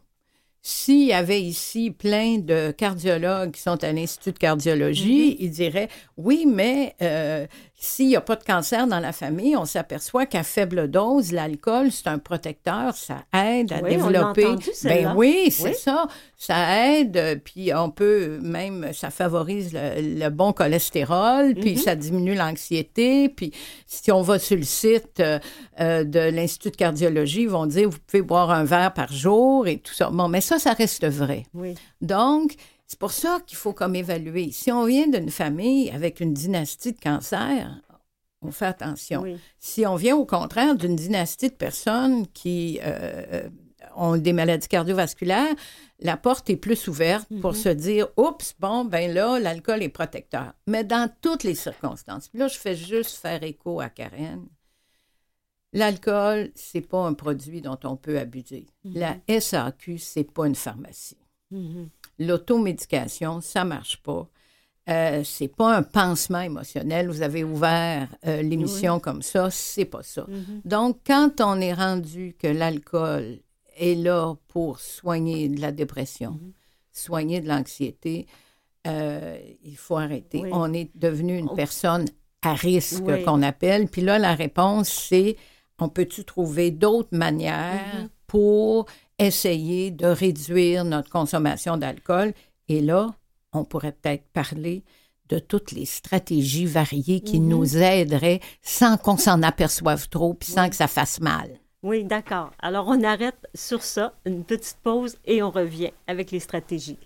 s'il y avait ici plein de cardiologues qui sont à l'Institut de cardiologie, ils diraient oui, mais euh, s'il n'y a pas de cancer dans la famille, on s'aperçoit qu'à faible dose, l'alcool, c'est un protecteur, ça aide à Oui, on l'a développer. entendu, ben oui, c'est Oui. ça. Ça aide, euh, puis on peut même, ça favorise le, le bon cholestérol, puis Mhm. ça diminue l'anxiété, puis si on va sur le site euh, euh, de l'Institut de cardiologie, ils vont dire vous pouvez boire un verre par jour et tout ça. Bon, mais ça, ça reste vrai. Oui. Donc, c'est pour ça qu'il faut comme évaluer. Si on vient d'une famille avec une dynastie de cancer, on fait attention. Oui. Si on vient au contraire d'une dynastie de personnes qui euh, ont des maladies cardiovasculaires, la porte est plus ouverte pour Mhm. se dire oups, bon, ben là, l'alcool est protecteur. Mais dans toutes les circonstances, puis là, je fais juste faire écho à Karen. L'alcool, c'est pas un produit dont on peut abuser. La SAQ, c'est pas une pharmacie. Mhm. L'automédication, ça marche pas. Euh, c'est pas un pansement émotionnel. Vous avez ouvert euh, l'émission comme ça, c'est pas ça. Mhm. Donc, quand on est rendu que l'alcool est là pour soigner de la dépression, Mhm. soigner de l'anxiété, euh, il faut arrêter. Oui. On est devenu une On- personne à risque Oui. qu'on appelle. Puis là, la réponse, c'est on peut-tu trouver d'autres manières Mhm. pour essayer de réduire notre consommation d'alcool? Et là, on pourrait peut-être parler de toutes les stratégies variées qui Mhm. nous aideraient sans qu'on s'en aperçoive trop, puis sans Oui. que ça fasse mal. Oui, d'accord. Alors, on arrête sur ça, une petite pause et on revient avec les stratégies.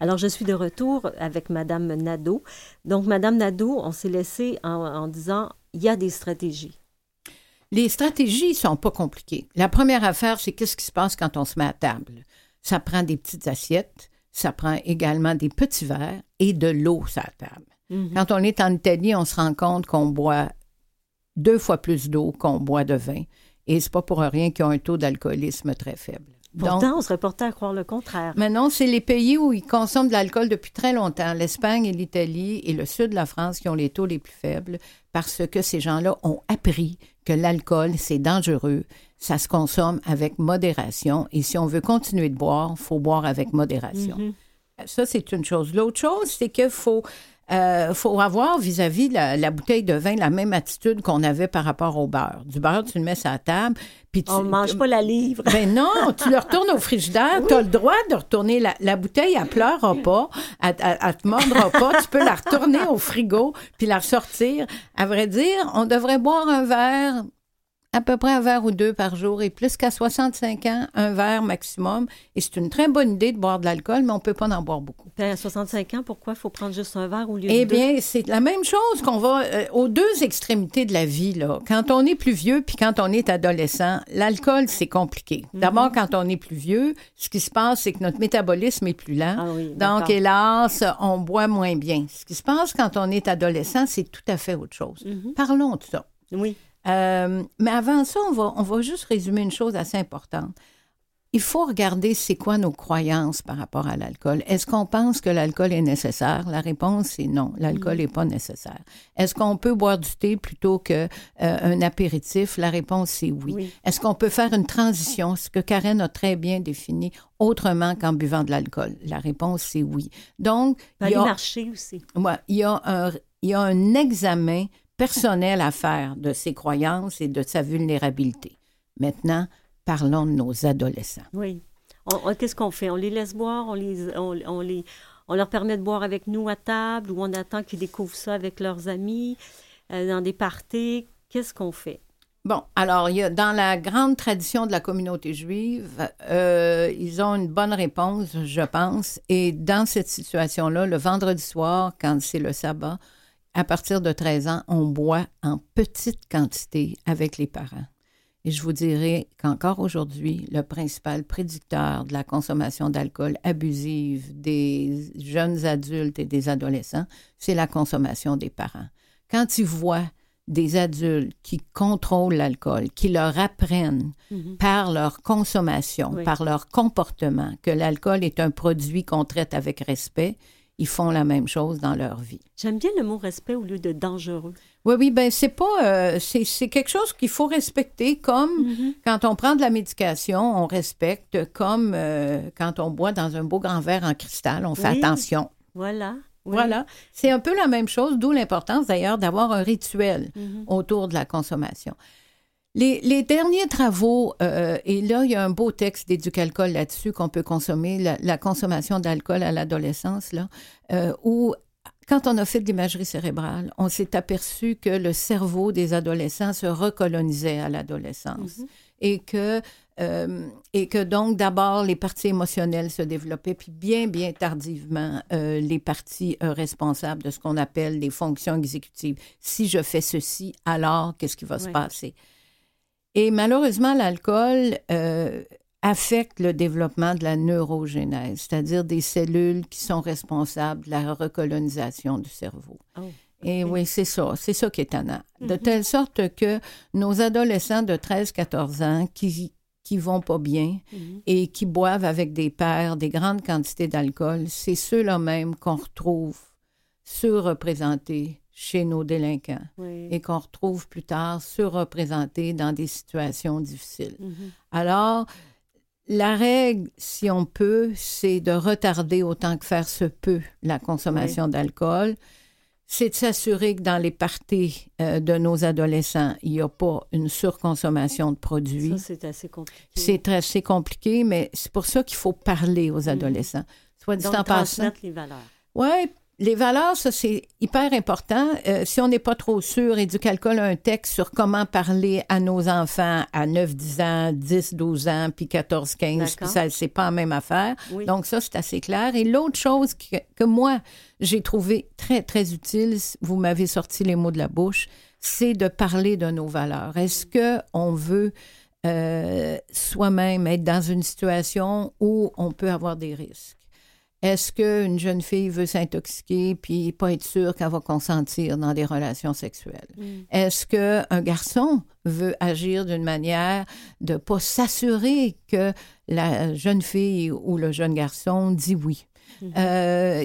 Alors, je suis de retour avec Madame Nadeau. Donc, Madame Nadeau, on s'est laissé en, en disant il y a des stratégies. Les stratégies sont pas compliquées. La première affaire, c'est qu'est-ce qui se passe quand on se met à table? Ça prend des petites assiettes, ça prend également des petits verres et de l'eau sur la table. Mhm. Quand on est en Italie, on se rend compte qu'on boit deux fois plus d'eau qu'on boit de vin. Et c'est pas pour rien qu'ils ont un taux d'alcoolisme très faible. Donc, Pourtant, on serait porté à croire le contraire. mais non, c'est les pays où ils consomment de l'alcool depuis très longtemps, l'Espagne et l'Italie et le sud de la France qui ont les taux les plus faibles parce que ces gens-là ont appris que l'alcool, c'est dangereux, ça se consomme avec modération et si on veut continuer de boire, il faut boire avec modération. Mhm. Ça, c'est une chose. L'autre chose, c'est qu'il faut, euh, faut avoir vis-à-vis la, la bouteille de vin la même attitude qu'on avait par rapport au beurre. Du beurre, tu le mets sur la table, puis tu... On mange pas la livre. Ben non, tu le retournes au frigidaire, tu as le droit de retourner la, la bouteille, elle pleurera pas, elle, elle, elle te mordra pas, tu peux la retourner au frigo puis la ressortir. À vrai dire, on devrait boire un verre, à peu près un verre ou deux par jour et plus qu'à 65 ans, un verre maximum. Et c'est une très bonne idée de boire de l'alcool, mais on peut pas en boire beaucoup. Puis à 65 ans, pourquoi il faut prendre juste un verre au lieu Eh de deux? bien, c'est la même chose qu'on va euh, aux deux extrémités de la vie. Là. Quand on est plus vieux puis quand on est adolescent, l'alcool, c'est compliqué. Mhm. D'abord, quand on est plus vieux, ce qui se passe, c'est que notre métabolisme est plus lent. Ah oui, Donc, hélas, on boit moins bien. Ce qui se passe quand on est adolescent, c'est tout à fait autre chose. Mhm. Parlons de ça. Oui. Euh, mais avant ça, on va, on va juste résumer une chose assez importante. Il faut regarder c'est quoi nos croyances par rapport à l'alcool. Est-ce qu'on pense que l'alcool est nécessaire? La réponse est non, l'alcool n'est pas nécessaire. Est-ce qu'on peut boire du thé plutôt qu'un un apéritif? La réponse est oui. Oui. Est-ce qu'on peut faire une transition, ce que Karen a très bien défini, autrement qu'en buvant de l'alcool? La réponse est oui. Donc, il y a- marcher aussi. Ouais, il, y a un, il y a un examen personnel à faire de ses croyances et de sa vulnérabilité. Maintenant, parlons de nos adolescents. Oui. Qu'est-ce qu'on fait? On les laisse boire, on, les, on, on les, on leur permet de boire avec nous à table ou on attend qu'ils découvrent ça avec leurs amis, euh, dans des parties. Qu'est-ce qu'on fait? Bon, alors, il y a, dans la grande tradition de la communauté juive, euh, ils ont une bonne réponse, je pense. Et dans cette situation-là, le vendredi soir, quand c'est le sabbat, à partir de 13 ans, on boit en petite quantité avec les parents. Et je vous dirais qu'encore aujourd'hui, le principal prédicteur de la consommation d'alcool abusive des jeunes adultes et des adolescents, c'est la consommation des parents. Quand ils voient des adultes qui contrôlent l'alcool, qui leur apprennent Mhm. par leur consommation, Oui. par leur comportement, que l'alcool est un produit qu'on traite avec respect, ils font la même chose dans leur vie. J'aime bien le mot respect au lieu de dangereux. Oui, oui, ben c'est pas, euh, c'est c'est quelque chose qu'il faut respecter comme Mhm. quand on prend de la médication, on respecte comme euh, quand on boit dans un beau grand verre en cristal, on fait Oui. attention. Voilà. Oui. Voilà, c'est un peu la même chose, d'où l'importance d'ailleurs d'avoir un rituel Mhm. autour de la consommation. Les, les derniers travaux, euh, et là, il y a un beau texte d'Éducalcool là-dessus qu'on peut consommer, la, la consommation d'alcool à l'adolescence, là, euh, où quand on a fait de l'imagerie cérébrale, on s'est aperçu que le cerveau des adolescents se recolonisait à l'adolescence Mhm. et que euh, et que donc d'abord les parties émotionnelles se développaient, puis bien bien tardivement euh, les parties euh, responsables de ce qu'on appelle les fonctions exécutives. Si je fais ceci, alors qu'est-ce qui va se passer? Et malheureusement, l'alcool euh, affecte le développement de la neurogénèse, c'est-à-dire des cellules qui sont responsables de la recolonisation du cerveau. Oh, Et oui, c'est ça. C'est ça qui est étonnant. De Mhm. telle sorte que nos adolescents de 13-14 ans qui qui vont pas bien Mhm. et qui boivent avec des pères des grandes quantités d'alcool, c'est ceux-là même qu'on retrouve surreprésentés chez nos délinquants Oui. et qu'on retrouve plus tard surreprésentés dans des situations difficiles. Mhm. Alors, la règle, si on peut, c'est de retarder autant que faire se peut la consommation d'alcool. C'est de s'assurer que dans les parties euh, de nos adolescents, il n'y a pas une surconsommation de produits. Ça, c'est assez compliqué. C'est assez compliqué, mais c'est pour ça qu'il faut parler aux adolescents. Soit dit en passant. les valeurs. Oui, les valeurs, ça, c'est hyper important. Euh, si on n'est pas trop sûr, Éducalcool a un texte sur comment parler à nos enfants à 9, 10 ans, 10, 12 ans, puis 14, 15, puis ça, c'est pas la même affaire. Oui. Donc, ça, c'est assez clair. Et l'autre chose que, que moi, j'ai trouvé très, très utile, vous m'avez sorti les mots de la bouche, c'est de parler de nos valeurs. Est-ce qu'on veut euh, soi-même être dans une situation où on peut avoir des risques? Est-ce qu'une jeune fille veut s'intoxiquer puis pas être sûre qu'elle va consentir dans des relations sexuelles? Mm. Est-ce qu'un garçon veut agir d'une manière de pas s'assurer que la jeune fille ou le jeune garçon dit oui? Mhm. Euh,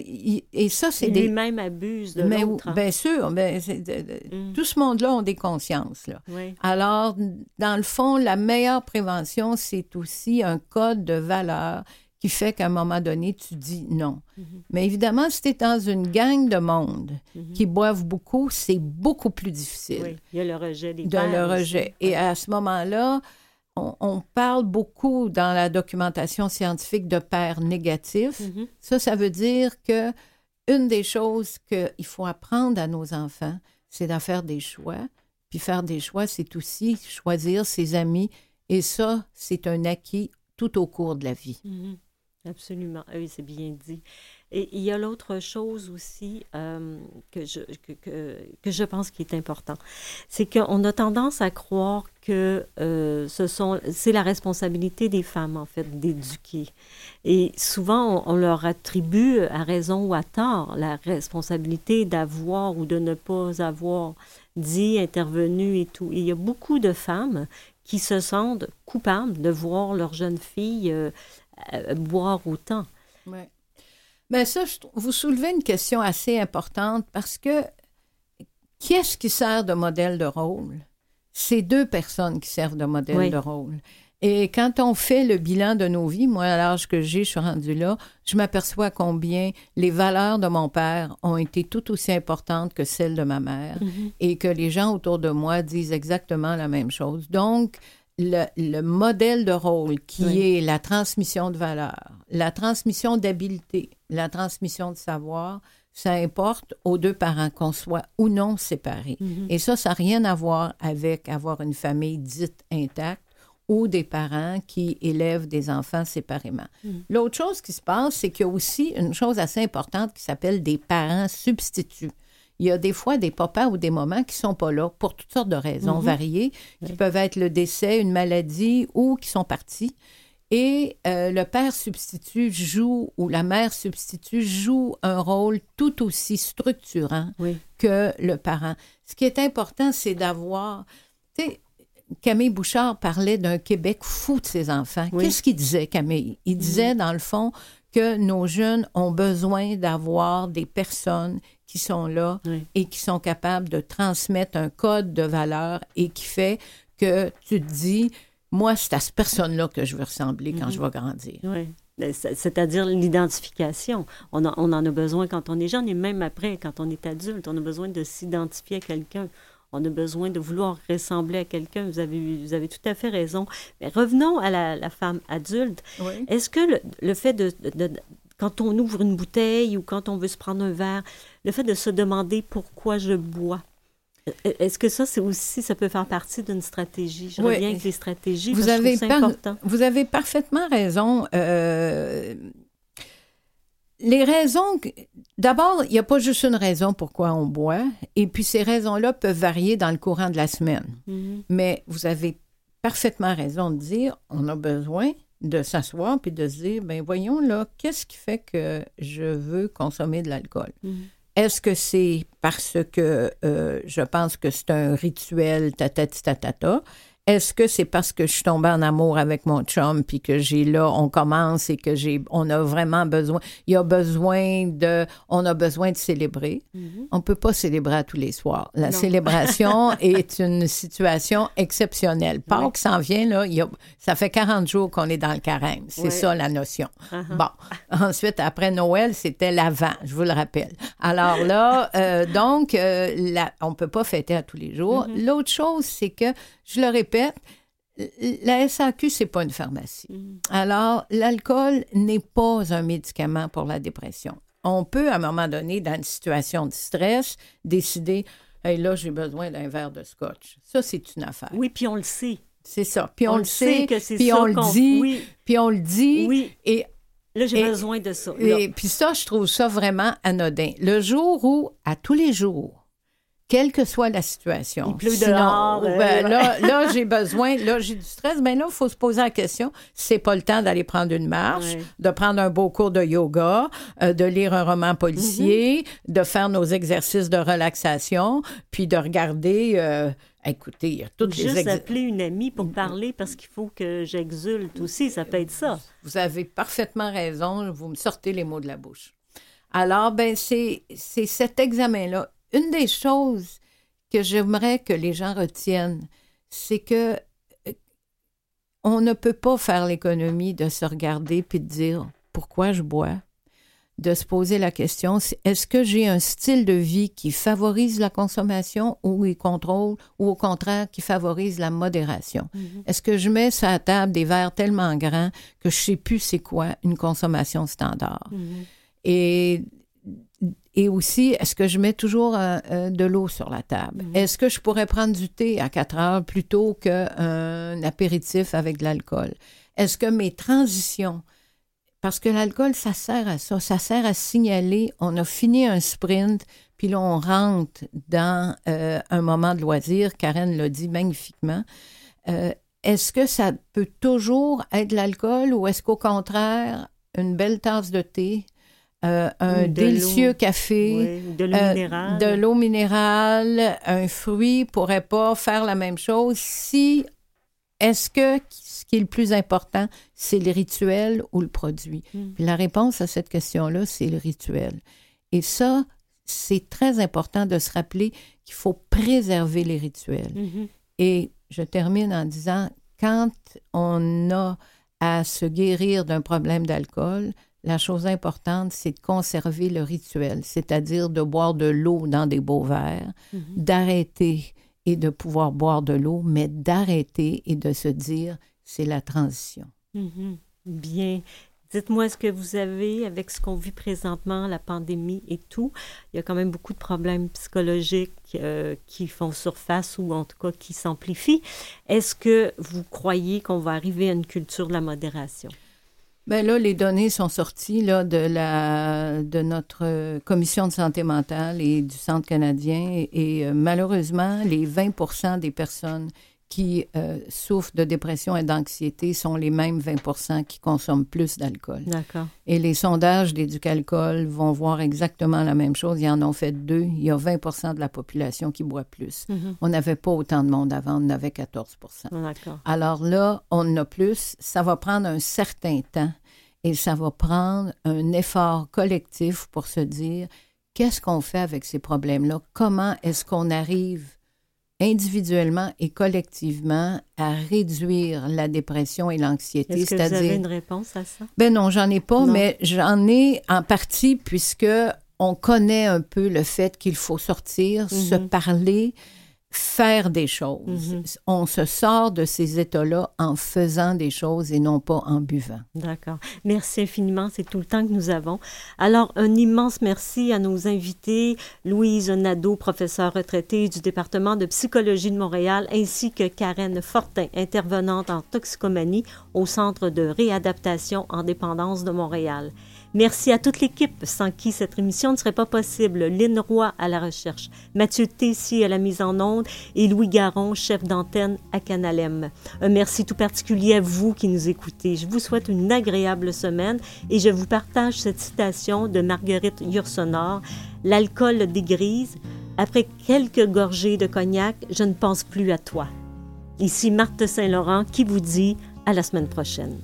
et ça, c'est des... lui-même abuse de Mais l'autre. hein. bien sûr, de- Mm. tout ce monde-là ont des consciences. Là. Oui. Alors, dans le fond, la meilleure prévention, c'est aussi un code de valeur qui fait qu'à un moment donné, tu dis non. Mhm. Mais évidemment, si tu es dans une gang de monde Mhm. qui boivent beaucoup, c'est beaucoup plus difficile Oui. Il y a le rejet des de pères le rejet. Et à ce moment-là, on, on parle beaucoup dans la documentation scientifique de pères négatifs. Mhm. Ça, ça veut dire que une des choses qu'il faut apprendre à nos enfants, c'est d'en faire des choix. Puis faire des choix, c'est aussi choisir ses amis. Et ça, c'est un acquis tout au cours de la vie. Absolument. Ah Oui, c'est bien dit. Et il y a l'autre chose aussi euh, que, je, que, que, je pense qui est important. C'est qu'on a tendance à croire que euh, ce sont, c'est la responsabilité des femmes, en fait, d'éduquer. Et souvent, on, on leur attribue, à raison ou à tort, la responsabilité d'avoir ou de ne pas avoir dit, intervenu et tout. Et il y a beaucoup de femmes qui se sentent coupables de voir leur jeune fille euh, euh, boire autant. Ouais. Ben ça, je vous soulevez une question assez importante parce que qui est-ce qui sert de modèle de rôle? C'est deux personnes qui servent de modèle Oui. de rôle. Et quand on fait le bilan de nos vies, moi, à l'âge que j'ai, je suis rendue là, je m'aperçois combien les valeurs de mon père ont été tout aussi importantes que celles de ma mère et que les gens autour de moi disent exactement la même chose. Donc, le, le modèle de rôle qui Oui. est la transmission de valeurs, la transmission d'habileté, la transmission de savoir, ça importe aux deux parents, qu'on soit ou non séparés. Mhm. Et ça, ça n'a rien à voir avec avoir une famille dite intacte ou des parents qui élèvent des enfants séparément. Mhm. L'autre chose qui se passe, c'est qu'il y a aussi une chose assez importante qui s'appelle des parents substituts. Il y a des fois des papas ou des mamans qui sont pas là pour toutes sortes de raisons Mhm. variées, qui Oui. peuvent être le décès, une maladie ou qui sont partis. Et euh, le père substitut joue ou la mère substitut joue un rôle tout aussi structurant Oui. que le parent. Ce qui est important, c'est d'avoir. Tu sais, Camille Bouchard parlait d'un Québec fou de ses enfants. Oui. Qu'est-ce qu'il disait, Camille? Il disait, dans le fond, que nos jeunes ont besoin d'avoir des personnes qui sont là Oui. et qui sont capables de transmettre un code de valeur et qui fait que tu te dis, moi, c'est à cette personne-là que je veux ressembler quand je vais grandir. Oui. C'est- C'est-à-dire l'identification. On, on en a besoin quand on est jeune et même après, quand on est adulte. On a besoin de s'identifier à quelqu'un. On a besoin de vouloir ressembler à quelqu'un. Vous avez, vous avez tout à fait raison. Mais revenons à la, la femme adulte. Oui. Est-ce que le, le fait de, de- de- Quand on ouvre une bouteille ou quand on veut se prendre un verre, le fait de se demander pourquoi je bois, e- est-ce que ça, c'est aussi, ça peut faire partie d'une stratégie? Je Oui. reviens avec les stratégies. Vous parce que avez, important. vous avez parfaitement raison. Euh, les raisons. que- D'abord, il n'y a pas juste une raison pourquoi on boit, et puis ces raisons-là peuvent varier dans le courant de la semaine. Mhm. Mais vous avez parfaitement raison de dire on a besoin de s'asseoir puis de se dire ben voyons là, qu'est-ce qui fait que je veux consommer de l'alcool? Mhm. Est-ce que c'est parce que euh, je pense que c'est un rituel tatati tatata? Est-ce que c'est parce que je suis tombée en amour avec mon chum puis que j'ai là, on commence et que j'ai, on a vraiment besoin, il y a besoin de, on a besoin de célébrer. Mhm. On peut pas célébrer à tous les soirs. La Non. célébration est une situation exceptionnelle. Pâques Oui. s'en vient, là, il y a- ça fait 40 jours qu'on est dans le carême. C'est Oui. ça la notion. Uh-huh. Bon, ensuite, après Noël, c'était l'avant, je vous le rappelle. Alors là, euh, donc, euh, la- on ne peut pas fêter à tous les jours. Mm-hmm. L'autre chose, c'est que, je le répète, la SAQ, c'est pas une pharmacie. Mhm. Alors, l'alcool n'est pas un médicament pour la dépression. On peut, à un moment donné, dans une situation de stress, décider Hey, là, j'ai besoin d'un verre de scotch. Ça, c'est une affaire. Oui, puis on le sait. C'est ça. Puis on, le sait, que c'est puis ça on le dit, Oui, puis on le dit. oui. Et Là, j'ai besoin de ça. là. et puis ça, je trouve ça vraiment anodin. Le jour où, à tous les jours, quelle que soit la situation, Il pleut sinon, dehors, euh, ben, ouais. là, là j'ai besoin, là, j'ai du stress, ben là, il faut se poser la question, c'est pas le temps d'aller prendre une marche, de prendre un beau cours de yoga, euh, de lire un roman policier, Mm-hmm. de faire nos exercices de relaxation, puis de regarder, euh, écoutez, il y a toutes les Juste appeler une amie pour parler parce qu'il faut que j'exulte aussi, ça peut être ça. Vous avez parfaitement raison. Vous me sortez les mots de la bouche. Alors, ben, c'est c'est cet examen-là. Une des choses que j'aimerais que les gens retiennent, c'est que euh, on ne peut pas faire l'économie de se regarder puis de dire pourquoi je bois, de se poser la question est-ce que j'ai un style de vie qui favorise la consommation ou il contrôle ou au contraire qui favorise la modération? Est-ce que je mets sur la table des verres tellement grands que je sais plus c'est quoi une consommation standard? Et et aussi, est-ce que je mets toujours euh, euh, de l'eau sur la table? Est-ce que je pourrais prendre du thé à 4 heures plutôt qu'un apéritif avec de l'alcool? Est-ce que mes transitions, parce que l'alcool, ça sert à ça, ça sert à signaler, on a fini un sprint, puis là, on rentre dans euh, un moment de loisir, Karen l'a dit magnifiquement. Est-ce que ça peut toujours être de l'alcool ou est-ce qu'au contraire, une belle tasse de thé, euh, un de délicieux café, Oui, de l'eau euh, minérale. de l'eau minérale, un fruit pourrait pas faire la même chose si est-ce que ce qui est le plus important, c'est le rituel ou le produit? Mm. Puis la réponse à cette question-là, c'est le rituel. Et ça, c'est très important de se rappeler qu'il faut préserver les rituels. Mhm. Et je termine en disant, quand on a à se guérir d'un problème d'alcool, la chose importante, c'est de conserver le rituel, c'est-à-dire de boire de l'eau dans des beaux verres, Mhm. d'arrêter et de pouvoir boire de l'eau, mais d'arrêter et de se dire, c'est la transition. Mhm. Bien. Dites-moi ce que vous avez avec ce qu'on vit présentement, la pandémie et tout. Il y a quand même beaucoup de problèmes psychologiques euh, qui font surface ou en tout cas qui s'amplifient. Est-ce que vous croyez qu'on va arriver à une culture de la modération? Bien là, les données sont sorties là, de, la, de notre commission de santé mentale et du Centre canadien. Et, et, euh, malheureusement, les 20% des personnes qui euh, souffrent de dépression et d'anxiété sont les mêmes 20 qui consomment plus d'alcool. D'accord. Et les sondages d'Éducalcool vont voir exactement la même chose. Ils en ont fait deux. Il y a 20% de la population qui boit plus. Mhm. On n'avait pas autant de monde avant, on avait 14 D'accord. Alors là, on en a plus. Ça va prendre un certain temps et ça va prendre un effort collectif pour se dire qu'est-ce qu'on fait avec ces problèmes-là? Comment est-ce qu'on arrive individuellement et collectivement à réduire la dépression et l'anxiété? Est-ce que vous avez C'est-à-dire, une réponse à ça? ben non, j'en ai pas, Non. mais j'en ai en partie puisque on connaît un peu le fait qu'il faut sortir, se Mhm. parler, faire des choses. Mhm. On se sort de ces états-là en faisant des choses et non pas en buvant. D'accord. Merci infiniment. C'est tout le temps que nous avons. Alors, un immense merci à nos invités, Louise Nadeau, professeure retraitée du département de psychologie de Montréal, ainsi que Karen Fortin, intervenante en toxicomanie au Centre de réadaptation en dépendance de Montréal. Merci à toute l'équipe sans qui cette émission ne serait pas possible. Lynn Roy à la recherche, Mathieu Tessier à la mise en onde et Louis Garon, chef d'antenne à Canalem. Un merci tout particulier à vous qui nous écoutez. Je vous souhaite une agréable semaine et je vous partage cette citation de Marguerite Yourcenar. L'alcool dégrise. Après quelques gorgées de cognac, je ne pense plus à toi. Ici Marthe Saint-Laurent qui vous dit à la semaine prochaine.